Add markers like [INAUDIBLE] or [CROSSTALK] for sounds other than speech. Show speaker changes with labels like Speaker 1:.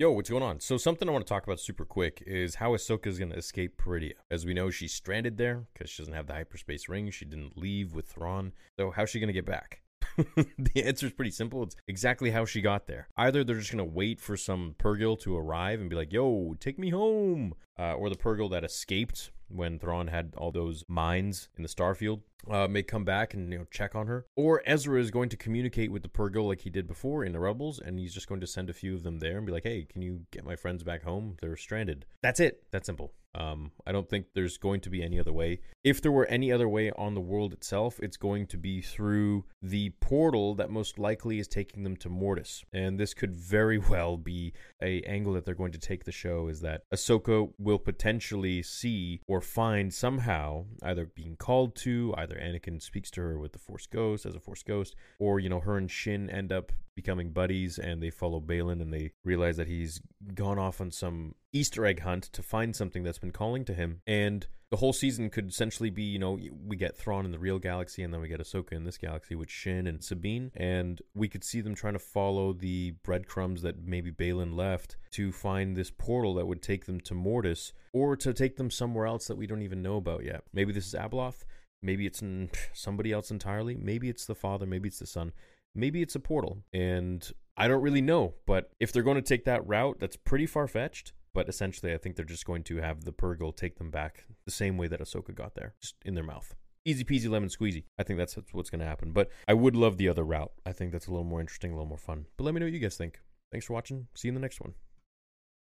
Speaker 1: Yo, what's going on? So something I want to talk about super quick is how Ahsoka is going to escape Peridea. As we know, she's stranded there because she doesn't have the hyperspace ring. She didn't leave with Thrawn. So how's she going to get back? [LAUGHS] the answer is pretty simple. It's exactly how she got there. Either they're just going to wait for some Purrgil to arrive and be like, yo, take me home. Uh, or the Purrgil that escaped when Thrawn had all those mines in the starfield uh, may come back and you know check on her. Or Ezra is going to communicate with the Purrgil like he did before in the Rebels, and he's just going to send a few of them there and be like, "Hey, can you get my friends back home? They're stranded." That's it. That's simple. Um, I don't think there's going to be any other way. If there were any other way on the world itself, it's going to be through the portal that most likely is taking them to Mortis. And this could very [LAUGHS] well be a angle that they're going to take the show is that Ahsoka will potentially see or find somehow either being called to, either Anakin speaks to her with the Force Ghost as a Force Ghost, or you know her and Shin end up becoming buddies and they follow Baylan and they realize that he's gone off on some Easter egg hunt to find something that's been calling to him. And the whole season could essentially be, you know, we get Thrawn in the real galaxy and then we get Ahsoka in this galaxy with Shin and Sabine. And we could see them trying to follow the breadcrumbs that maybe Baylan left to find this portal that would take them to Mortis or to take them somewhere else that we don't even know about yet. Maybe this is Abeloth. Maybe it's somebody else entirely. Maybe it's the father. Maybe it's the son maybe it's a portal. And I don't really know, but if they're going to take that route, that's pretty far fetched. But essentially, I think they're just going to have the Purrgil take them back the same way that Ahsoka got there, just in their mouth. Easy peasy lemon squeezy. I think that's what's going to happen. But I would love the other route. I think that's a little more interesting, a little more fun. But let me know what you guys think. Thanks for watching. See you in the next one.